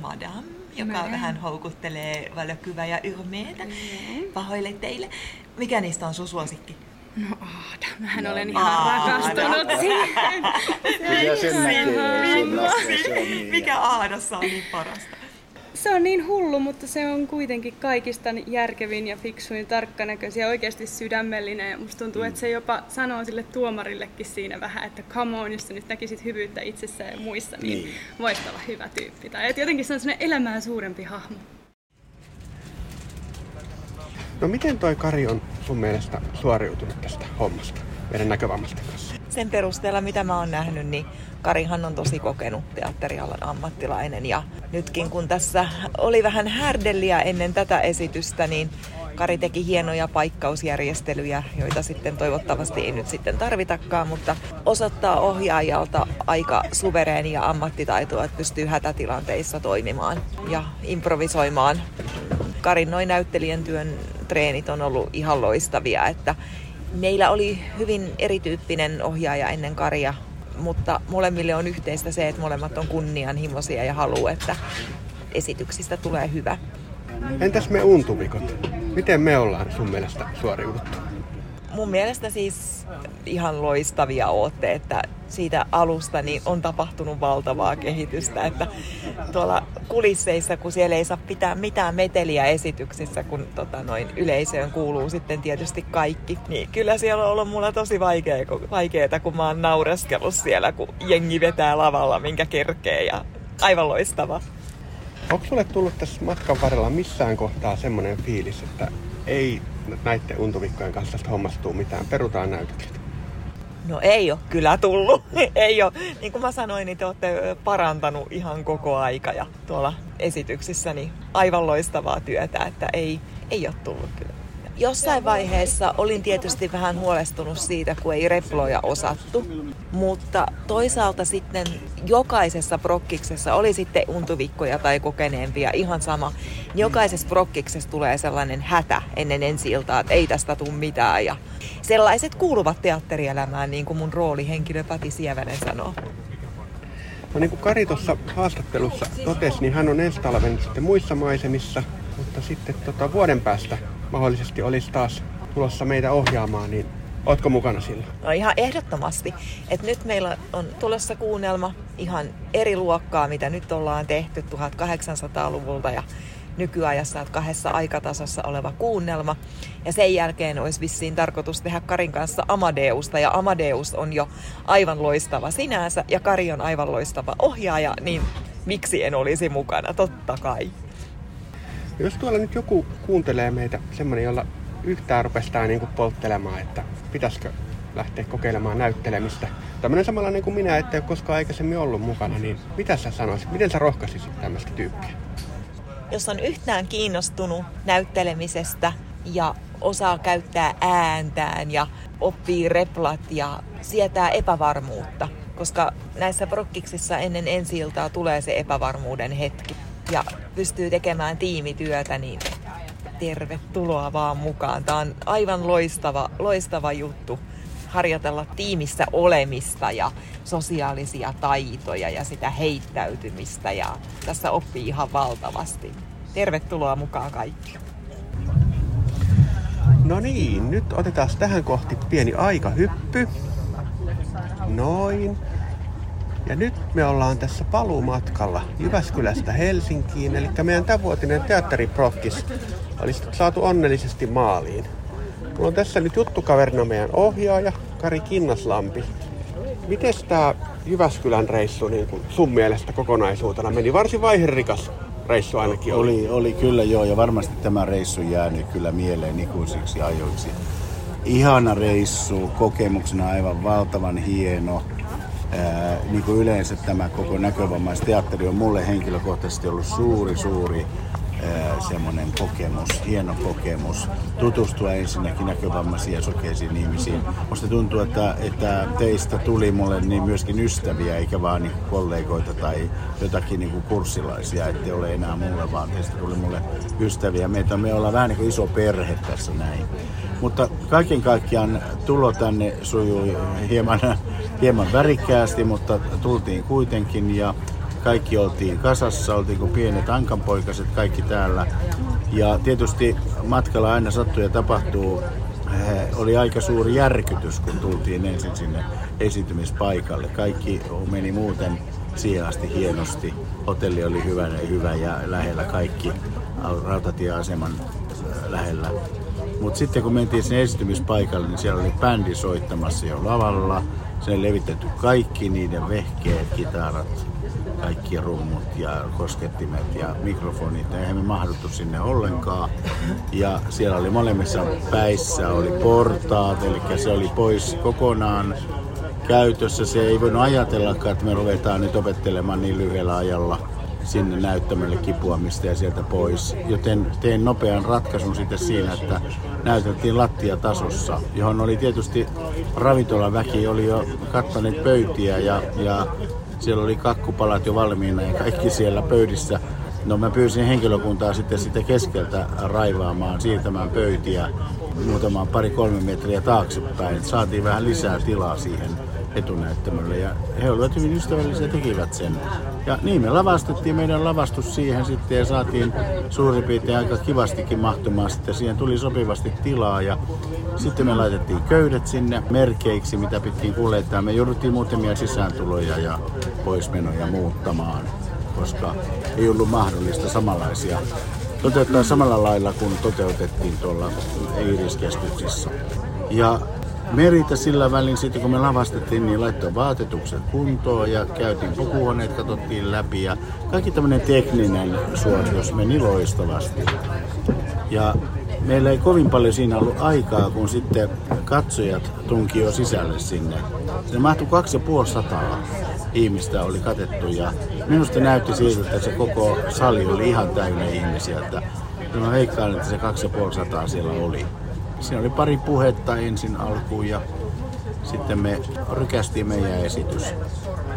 Madame, joka Madame. vähän houkuttelee valokyvä ja yrmeetä. Mm. Pahoille teille. Mikä niistä on sun suosikki? No Aada, mähän no, olen ihan Aada. rakastunut siihen. Se sen näkee, se niin. Mikä Aadassa on niin parasta? Se on niin hullu, mutta se on kuitenkin kaikista järkevin ja fiksuin, tarkkanäköisiä ja oikeasti sydämellinen. Ja musta tuntuu, mm. että se jopa sanoo sille tuomarillekin siinä vähän, että come on, jos sä nyt näkisit hyvyyttä itsessä ja muissa, niin, niin. voisit olla hyvä tyyppi. Tai että jotenkin se on sellainen elämää suurempi hahmo. No miten toi Kari on sun mielestä suoriutunut tästä hommasta meidän näkövammaisten kanssa? Sen perusteella, mitä mä oon nähnyt, niin Karihan on tosi kokenut teatterialan ammattilainen ja nytkin kun tässä oli vähän härdelliä ennen tätä esitystä, niin Kari teki hienoja paikkausjärjestelyjä, joita sitten toivottavasti ei nyt sitten tarvitakaan, mutta osoittaa ohjaajalta aika suvereenia ammattitaitoa, että pystyy hätätilanteissa toimimaan ja improvisoimaan. Karin noin näyttelijän työn treenit on ollut ihan loistavia, että meillä oli hyvin erityyppinen ohjaaja ennen Karia mutta molemmille on yhteistä se, että molemmat on kunnianhimoisia ja haluaa, että esityksistä tulee hyvä. Entäs me untuvikot? Miten me ollaan sun mielestä suoriuduttu? Mun mielestä siis ihan loistavia ootte, että siitä alusta niin on tapahtunut valtavaa kehitystä, että tuolla kulisseissa, kun siellä ei saa pitää mitään meteliä esityksissä, kun tota, noin yleisöön kuuluu sitten tietysti kaikki, niin kyllä siellä on ollut mulla tosi vaikea, vaikeeta, kun mä oon naureskellut siellä, kun jengi vetää lavalla, minkä kerkee ja aivan loistava. Onko sulle tullut tässä matkan varrella missään kohtaa semmoinen fiilis, että ei näiden untuvikkojen kanssa tästä hommasta tuu mitään. Perutaan näytökset. No ei ole kyllä tullut. [laughs] ei ole. Niin kuin mä sanoin, niin te olette parantanut ihan koko aika ja tuolla esityksissä niin aivan loistavaa työtä, että ei, ei ole tullut kyllä. Jossain vaiheessa olin tietysti vähän huolestunut siitä, kun ei reploja osattu, mutta toisaalta sitten jokaisessa prokkiksessa, oli sitten untuvikkoja tai kokeneempia, ihan sama, jokaisessa prokkiksessa tulee sellainen hätä ennen ensi iltaa, että ei tästä tule mitään. Ja sellaiset kuuluvat teatterielämään, niin kuin mun roolihenkilö Pati Sievänen sanoo. No niin kuin Kari tuossa haastattelussa totesi, niin hän on ensi talven sitten muissa maisemissa, mutta sitten tota vuoden päästä mahdollisesti olisi taas tulossa meitä ohjaamaan, niin Ootko mukana sillä? No ihan ehdottomasti. Et nyt meillä on tulossa kuunnelma ihan eri luokkaa, mitä nyt ollaan tehty 1800-luvulta ja nykyajassa että kahdessa aikatasossa oleva kuunnelma. Ja sen jälkeen olisi vissiin tarkoitus tehdä Karin kanssa Amadeusta. Ja Amadeus on jo aivan loistava sinänsä ja Kari on aivan loistava ohjaaja, niin miksi en olisi mukana? Totta kai. Jos tuolla nyt joku kuuntelee meitä, semmoinen, jolla yhtään rupestaa niin polttelemaan, että pitäisikö lähteä kokeilemaan näyttelemistä. Tämmöinen samanlainen kuin minä, että ei ole koskaan aikaisemmin ollut mukana, niin mitä sä sanoisit, miten sä rohkaisisit tämmöistä tyyppiä? Jos on yhtään kiinnostunut näyttelemisestä ja osaa käyttää ääntään ja oppii replat ja sietää epävarmuutta, koska näissä prokkiksissa ennen ensi tulee se epävarmuuden hetki ja pystyy tekemään tiimityötä, niin tervetuloa vaan mukaan. Tämä on aivan loistava, loistava juttu harjoitella tiimissä olemista ja sosiaalisia taitoja ja sitä heittäytymistä ja tässä oppii ihan valtavasti. Tervetuloa mukaan kaikki. No niin, nyt otetaan tähän kohti pieni aikahyppy. Noin. Ja nyt me ollaan tässä paluumatkalla Jyväskylästä Helsinkiin, eli meidän tämänvuotinen teatteriprokkis olisi saatu onnellisesti maaliin. Mulla on tässä nyt juttukaverina meidän ohjaaja Kari Kinnaslampi. Miten tämä Jyväskylän reissu niin kun sun mielestä kokonaisuutena meni? Varsin vaiherikas reissu ainakin oli. oli. Oli kyllä joo, ja varmasti tämä reissu jäänyt kyllä mieleen ikuisiksi ajoiksi. Ihana reissu, kokemuksena aivan valtavan hieno. Niin kuin yleensä tämä koko näkövammaisteatteri on mulle henkilökohtaisesti ollut suuri, suuri semmoinen kokemus, hieno kokemus, tutustua ensinnäkin näkövammaisiin ja sokeisiin ihmisiin. Musta tuntuu, että, että teistä tuli mulle niin myöskin ystäviä, eikä vaan niin kollegoita tai jotakin niin kuin kurssilaisia, ettei ole enää mulle, vaan teistä tuli mulle ystäviä. Meitä me ollaan vähän niin kuin iso perhe tässä näin. Mutta kaiken kaikkiaan tulo tänne sujui hieman, hieman värikkäästi, mutta tultiin kuitenkin ja kaikki oltiin kasassa, oltiin kuin pienet ankanpoikaset kaikki täällä. Ja tietysti matkalla aina sattuu ja tapahtuu. Oli aika suuri järkytys, kun tultiin ensin sinne esiintymispaikalle. Kaikki meni muuten siihen asti hienosti. Hotelli oli hyvä ja hyvä ja lähellä kaikki rautatieaseman lähellä. Mutta sitten kun mentiin sinne esiintymispaikalle, niin siellä oli bändi soittamassa jo lavalla. Se levitetty kaikki niiden vehkeet, kitarat, kaikki rummut ja koskettimet ja mikrofonit. Eihän me mahduttu sinne ollenkaan. Ja siellä oli molemmissa päissä oli portaat, eli se oli pois kokonaan käytössä. Se ei voinut ajatellakaan, että me ruvetaan nyt opettelemaan niin lyhyellä ajalla sinne näyttämölle kipuamista ja sieltä pois. Joten tein nopean ratkaisun sitten siinä, että näyteltiin lattiatasossa, johon oli tietysti ravintolaväki, oli jo kattaneet pöytiä ja, ja siellä oli kakkupalat jo valmiina ja kaikki siellä pöydissä. No mä pyysin henkilökuntaa sitten sitä keskeltä raivaamaan, siirtämään pöytiä muutamaan pari-kolme metriä taaksepäin. Saatiin vähän lisää tilaa siihen etunäyttämölle ja he olivat hyvin ystävällisiä tekivät sen. Ja niin me lavastettiin meidän lavastus siihen sitten ja saatiin suurin piirtein aika kivastikin mahtumaan sitten. Siihen tuli sopivasti tilaa ja sitten me laitettiin köydet sinne merkeiksi, mitä pitkin kuljettaa. Me jouduttiin muutamia sisääntuloja ja poismenoja muuttamaan, koska ei ollut mahdollista samanlaisia toteuttaa samalla lailla kuin toteutettiin tuolla Iiriskeskuksissa. Ja Meritä sillä välin sitten kun me lavastettiin, niin laittoi vaatetukset kuntoon ja käytiin pukuhuoneet, katsottiin läpi ja kaikki tämmöinen tekninen suoritus meni loistavasti. Ja meillä ei kovin paljon siinä ollut aikaa, kun sitten katsojat tunki jo sisälle sinne. Se mahtui kaksi ja puoli sataa ihmistä oli katettu ja minusta näytti siltä, että se koko sali oli ihan täynnä ihmisiä. Että mä veikkaan, että se kaksi ja puoli sataa siellä oli. Siinä oli pari puhetta ensin alkuun ja sitten me rykästiin meidän esitys.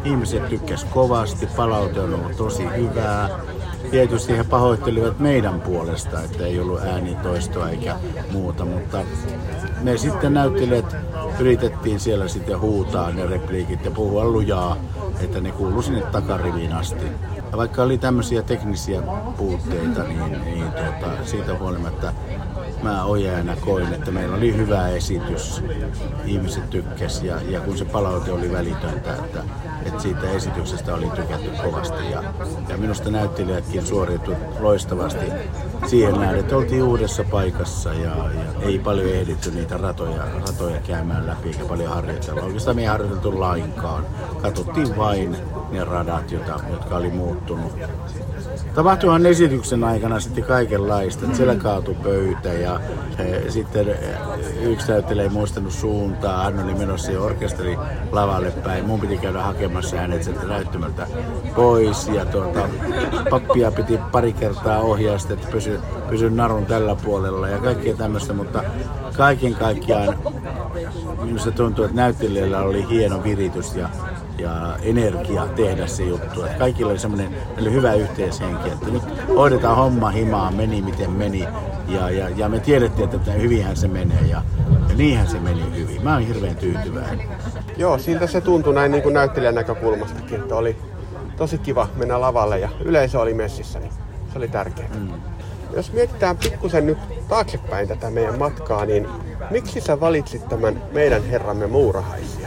Ihmiset tykkäs kovasti, palaute on ollut tosi hyvää. Tietysti he pahoittelivat meidän puolesta, että ei ollut äänitoistoa eikä muuta, mutta me sitten näyttelijät yritettiin siellä sitten huutaa ne repliikit ja puhua lujaa, että ne kuului sinne takariviin asti. Ja vaikka oli tämmöisiä teknisiä puutteita, niin, niin tuota, siitä huolimatta mä ohjaajana koin, että meillä oli hyvä esitys, ihmiset tykkäs ja, ja kun se palaute oli välitöntä, että, että siitä esityksestä oli tykätty kovasti ja, ja minusta näyttelijätkin suoriutu loistavasti siihen nähden, että oltiin uudessa paikassa ja, ja ei paljon ehditty niitä ratoja, ratoja käymään läpi eikä paljon harjoitella. Oikeastaan me ei harjoiteltu lainkaan. Katsottiin vain ne radat, jota, jotka oli muuttunut Tapahtuman esityksen aikana sitten kaikenlaista. Että siellä kaatui pöytä ja e, sitten e, yksi näyttelijä ei muistanut suuntaa. Hän oli menossa orkesteri lavalle päin. Mun piti käydä hakemassa hänet sieltä näyttämöltä pois. Ja tuota, pappia piti pari kertaa ohjaa että pysy, pysy narun tällä puolella ja kaikkea tämmöistä. Mutta kaiken kaikkiaan minusta tuntuu, että näyttelijällä oli hieno viritys ja ja energia tehdä se juttu. Että kaikilla oli semmoinen oli hyvä yhteishenki, että nyt hoidetaan homma himaa, meni miten meni. Ja, ja, ja me tiedettiin, että hyvinhän se menee ja, ja niinhän se meni hyvin. Mä oon hirveän tyytyväinen. Joo, siltä se tuntui näin niin kuin näyttelijän näkökulmastakin, että oli tosi kiva mennä lavalle ja yleisö oli messissä, niin se oli tärkeää. Mm. Jos mietitään pikkusen nyt taaksepäin tätä meidän matkaa, niin miksi sä valitsit tämän meidän herramme muurahaisia?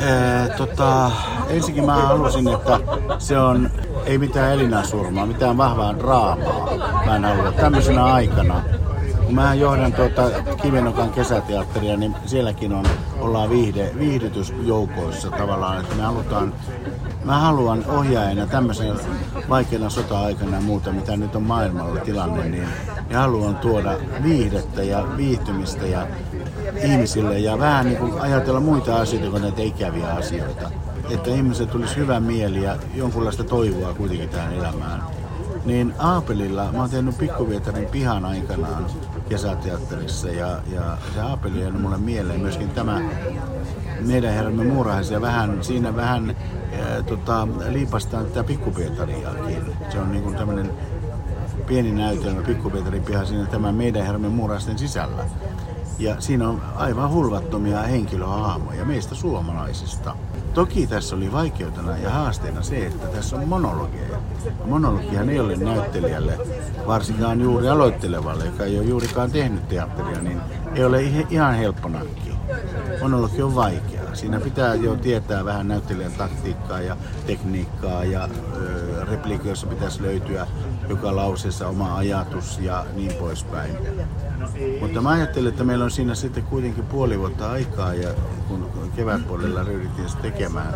Ee, tota, ensinnäkin mä halusin, että se on ei mitään elinasurmaa, mitään vahvaa draamaa. Mä en halua tämmöisenä aikana. Kun mä johdan tuota Kivenokan kesäteatteria, niin sielläkin on, ollaan viihde, viihdytysjoukoissa tavallaan, että me halutaan Mä haluan ohjaajana tämmöisen vaikeana sota-aikana ja muuta, mitä nyt on maailmalla tilanne, niin ja haluan tuoda viihdettä ja viihtymistä ja ihmisille ja vähän niin kuin ajatella muita asioita kuin näitä ikäviä asioita. Että ihmiset tulisi hyvä mieli ja jonkunlaista toivoa kuitenkin tähän elämään. Niin Aapelilla, mä oon tehnyt Pikkuvietarin pihan aikanaan kesäteatterissa ja, ja se Aapeli on mulle mieleen myöskin tämä meidän herramme muurahaisia vähän, siinä vähän ää, tota, liipastaan tätä Pikkupietariakin. Se on niin tämmöinen pieni näytelmä Pikkupietarin piha siinä tämän meidän herramme muurahaisten sisällä. Ja siinä on aivan hulvattomia henkilöhahmoja meistä suomalaisista. Toki tässä oli vaikeutena ja haasteena se, että tässä on monologeja. Monologihan ei ole näyttelijälle, varsinkaan juuri aloittelevalle, joka ei ole juurikaan tehnyt teatteria, niin ei ole ihan helppo nakki. Monologi on vaikea. Siinä pitää jo tietää vähän näyttelijän taktiikkaa ja tekniikkaa ja ö, replikoissa pitäisi löytyä joka lauseessa oma ajatus ja niin poispäin. Mutta mä ajattelin, että meillä on siinä sitten kuitenkin puoli vuotta aikaa ja kun kevätpuolella ryhdyttiin tekemään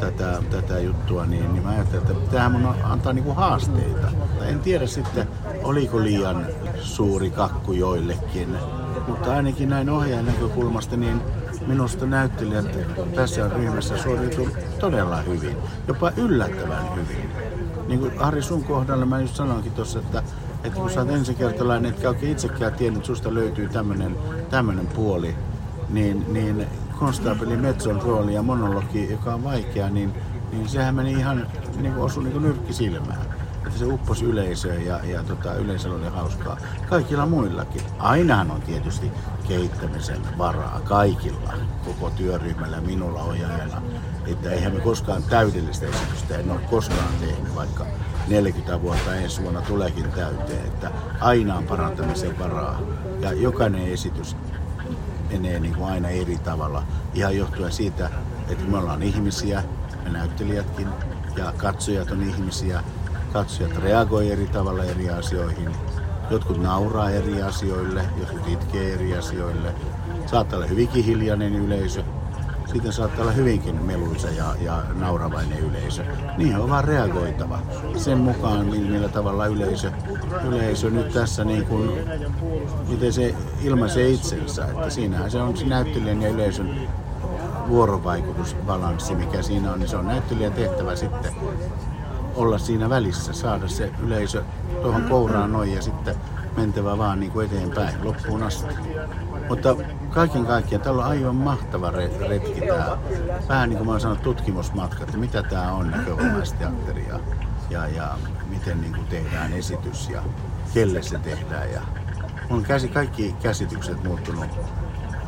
tätä, tätä juttua, niin, niin mä ajattelin, että tämähän mun antaa niinku haasteita. En tiedä sitten, oliko liian suuri kakku joillekin, mutta ainakin näin ohjaajan näkökulmasta, niin minusta näyttelijät tässä ryhmässä suoriutuu todella hyvin, jopa yllättävän hyvin. Niin kuin Harri sun kohdalla mä just sanoinkin tuossa, että että kun sä oot ensikertalainen, etkä oikein itsekään tiennyt, että susta löytyy tämmönen, tämmönen puoli, niin, niin konstaapeli Metson rooli ja monologi, joka on vaikea, niin, niin sehän meni ihan niin kuin osui niin kuin nyrkki silmään. Että se upposi yleisöön ja, ja tota, yleisöllä oli hauskaa. Kaikilla muillakin. Ainahan on tietysti kehittämisen varaa kaikilla, koko työryhmällä minulla ohjaajana. Että eihän me koskaan täydellistä esitystä, en ole koskaan tehnyt, vaikka 40 vuotta ensi vuonna tuleekin täyteen, että aina on parantamisen varaa. Ja jokainen esitys menee niin kuin aina eri tavalla, ihan johtuen siitä, että me ollaan ihmisiä, me näyttelijätkin, ja katsojat on ihmisiä, katsojat reagoi eri tavalla eri asioihin. Jotkut nauraa eri asioille, jotkut itkee eri asioille. Saattaa olla hyvinkin hiljainen yleisö, siitä saattaa olla hyvinkin meluisa ja, ja nauravainen yleisö. Niihin on vaan reagoitava sen mukaan, millä tavalla yleisö, yleisö nyt tässä niin kuin, miten se ilmaisee itsensä. Että siinähän se on se näyttelijän ja yleisön vuorovaikutusbalanssi, mikä siinä on, niin se on näyttelijän tehtävä sitten olla siinä välissä, saada se yleisö tuohon kouraan noin ja sitten mentävä vaan niin kuin eteenpäin loppuun asti. Mutta kaiken kaikkiaan täällä on aivan mahtava retki tää. Vähän niin kuin mä oon sanonut tutkimusmatka, että mitä tää on näkövammaisteatteri ja, ja, ja miten niin kuin tehdään esitys ja kelle se tehdään. Ja on käsi, kaikki käsitykset muuttunut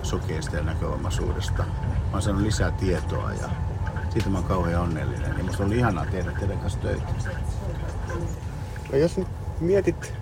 sokeista ja näkövammaisuudesta. Mä oon saanut lisää tietoa ja siitä mä oon kauhean onnellinen. Ja musta oli ihanaa tehdä teidän kanssa töitä. No jos nyt mietit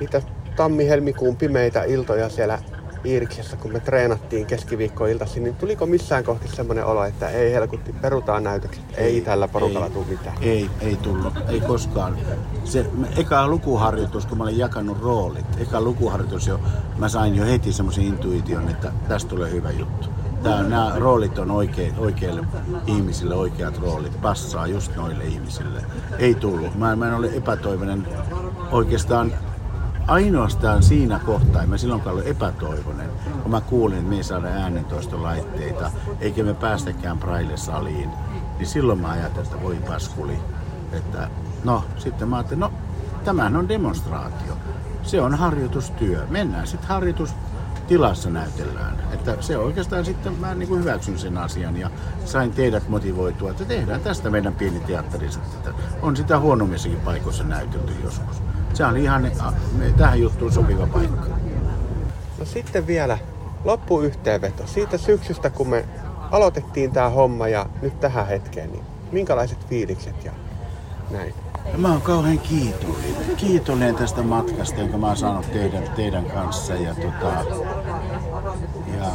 niitä tammi-helmikuun pimeitä iltoja siellä Iiriksessä, kun me treenattiin keskiviikkoiltaisin, niin tuliko missään kohti semmoinen olo, että ei helkutti, perutaan näytökset, ei, ei tällä porukalla tule mitään? Ei, ei tullut, ei koskaan. Se eka lukuharjoitus, kun mä olin jakanut roolit, eka lukuharjoitus jo, mä sain jo heti semmoisen intuition, että tästä tulee hyvä juttu. tää, nämä roolit on oikein, oikeille ihmisille oikeat roolit, passaa just noille ihmisille. Ei tullut. Mä, mä en ole epätoivoinen oikeastaan ainoastaan siinä kohtaa, mä silloin olin epätoivoinen, kun mä kuulin, että me ei saada äänentoistolaitteita, eikä me päästäkään Braille-saliin, niin silloin mä ajattelin, että voi paskuli. Että, no, sitten mä ajattelin, no, tämähän on demonstraatio. Se on harjoitustyö. Mennään sitten harjoitustilassa näytellään. Että se oikeastaan sitten mä niin kuin hyväksyn sen asian ja sain teidät motivoitua, että tehdään tästä meidän pieni teatteri sitten. On sitä huonommissakin paikoissa näytelty joskus. Se on ihan tähän juttuun sopiva paikka. No sitten vielä loppuyhteenveto siitä syksystä, kun me aloitettiin tämä homma ja nyt tähän hetkeen, niin minkälaiset fiilikset ja näin? Ja mä oon kauhean kiitollinen. Kiitollinen tästä matkasta, jonka mä oon saanut teidän, teidän kanssa. Ja, tota, ja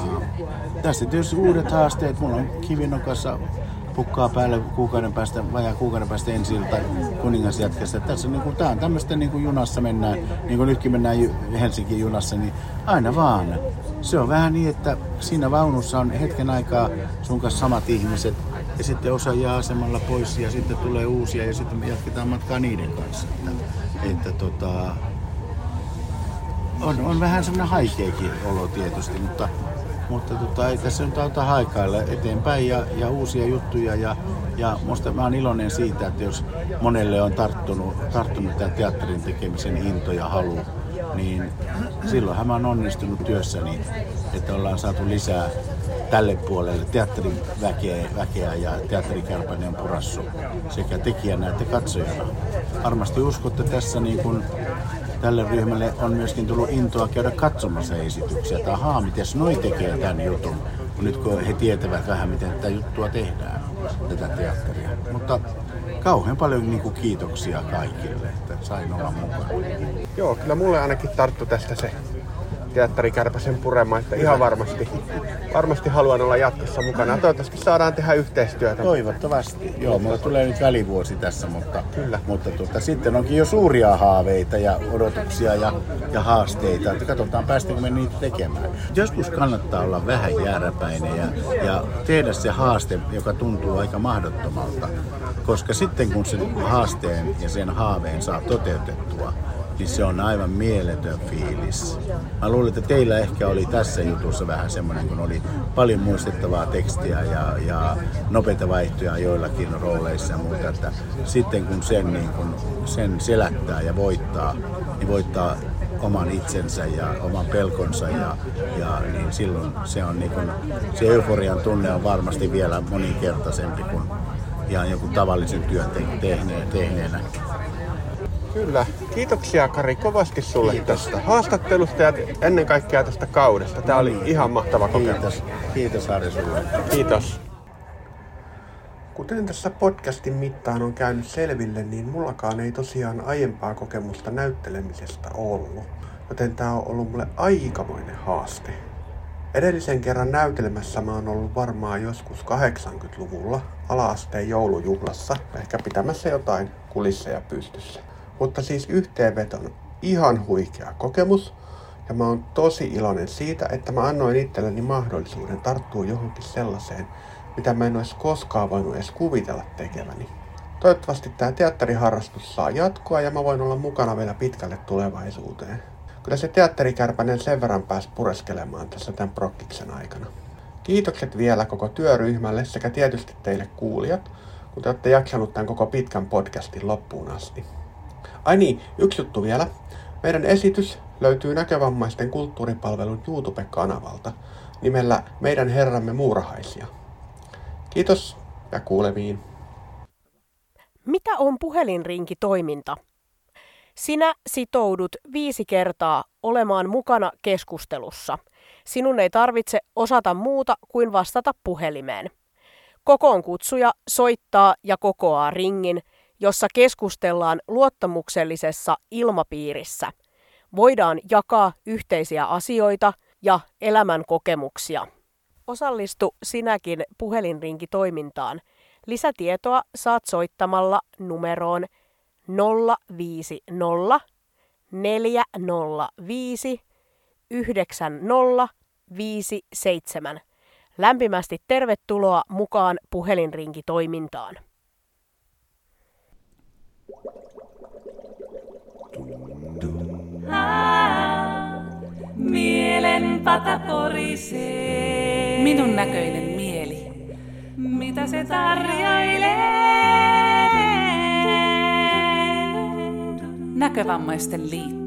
tässä tietysti uudet haasteet. Mulla on kivinokassa pukkaa päälle kuukauden päästä, vajaa kuukauden päästä ensi ilta kuningasjätkässä. Tässä niin kuin, tää on tämmöistä niin kuin junassa mennään, niin kuin nytkin mennään Helsingin junassa, niin aina vaan. Se on vähän niin, että siinä vaunussa on hetken aikaa sun kanssa samat ihmiset, ja sitten osa jää asemalla pois ja sitten tulee uusia ja sitten me jatketaan matkaa niiden kanssa. Että, että tota, on, on vähän semmoinen haikeakin olo tietysti, mutta mutta tota, ei tässä nyt auta haikailla eteenpäin ja, ja uusia juttuja. Ja, ja musta mä oon iloinen siitä, että jos monelle on tarttunut, tarttunut tämä teatterin tekemisen into ja halu, niin silloinhan mä oon onnistunut työssäni, että ollaan saatu lisää tälle puolelle teatteriväkeä väkeä ja teatterikärpäinen purassu sekä tekijänä että katsojana. Varmasti uskotte tässä niin kuin tälle ryhmälle on myöskin tullut intoa käydä katsomassa esityksiä. Että ahaa, miten noi tekee tämän jutun, nyt kun he tietävät vähän, miten tätä juttua tehdään, tätä teatteria. Mutta kauhean paljon niin kuin kiitoksia kaikille, että sain olla mukana. Joo, kyllä mulle ainakin tarttu tästä se teatterikärpäsen purema, että ihan varmasti, varmasti haluan olla jatkossa mukana. Toivottavasti saadaan tehdä yhteistyötä. Toivottavasti. Joo, mulla tulee nyt välivuosi tässä, mutta, Kyllä. mutta tuota, sitten onkin jo suuria haaveita ja odotuksia ja, ja haasteita. Että katsotaan, päästäänkö me niitä tekemään. Joskus kannattaa olla vähän jääräpäinen ja, ja tehdä se haaste, joka tuntuu aika mahdottomalta. Koska sitten kun sen haasteen ja sen haaveen saa toteutettua, niin se on aivan mieletön fiilis. Mä luulen, että teillä ehkä oli tässä jutussa vähän semmoinen, kun oli paljon muistettavaa tekstiä ja, ja nopeita vaihtoja joillakin rooleissa ja muuta, että sitten kun sen, niin kun sen selättää ja voittaa, niin voittaa oman itsensä ja oman pelkonsa ja, ja niin silloin se on niin kun, se euforian tunne on varmasti vielä moninkertaisempi kuin ihan joku tavallisen työn tehneenä. tehneenä. Kyllä. Kiitoksia Kari kovasti sulle Kiitos. tästä haastattelusta ja ennen kaikkea tästä kaudesta. Tämä oli ihan mahtava kokemus. Kiitos. Kiitos Harri sulle. Kiitos. Kuten tässä podcastin mittaan on käynyt selville, niin mullakaan ei tosiaan aiempaa kokemusta näyttelemisestä ollut. Joten tämä on ollut mulle aikamoinen haaste. Edellisen kerran näytelmässä mä oon ollut varmaan joskus 80-luvulla alaasteen joulujuhlassa, ehkä pitämässä jotain kulisseja pystyssä. Mutta siis yhteenvetona ihan huikea kokemus. Ja mä oon tosi iloinen siitä, että mä annoin itselleni mahdollisuuden tarttua johonkin sellaiseen, mitä mä en olisi koskaan voinut edes kuvitella tekeväni. Toivottavasti tämä teatteriharrastus saa jatkoa ja mä voin olla mukana vielä pitkälle tulevaisuuteen. Kyllä se teatterikärpänen sen verran pääsi pureskelemaan tässä tämän prokkiksen aikana. Kiitokset vielä koko työryhmälle sekä tietysti teille kuulijat, kun te olette jaksanut tämän koko pitkän podcastin loppuun asti. Ai niin, yksi juttu vielä. Meidän esitys löytyy näkövammaisten kulttuuripalvelun YouTube-kanavalta nimellä Meidän Herramme muurahaisia. Kiitos ja kuulemiin. Mitä on puhelinrinki-toiminta? Sinä sitoudut viisi kertaa olemaan mukana keskustelussa. Sinun ei tarvitse osata muuta kuin vastata puhelimeen. Kokoon kutsuja soittaa ja kokoaa ringin – jossa keskustellaan luottamuksellisessa ilmapiirissä. Voidaan jakaa yhteisiä asioita ja elämän kokemuksia. Osallistu sinäkin puhelinrinkitoimintaan. Lisätietoa saat soittamalla numeroon 050 405 9057. Lämpimästi tervetuloa mukaan puhelinrinkitoimintaan. Mielen pata porisee. Minun näköinen mieli. Mitä se tarjoilee? Näkövammaisten liitto.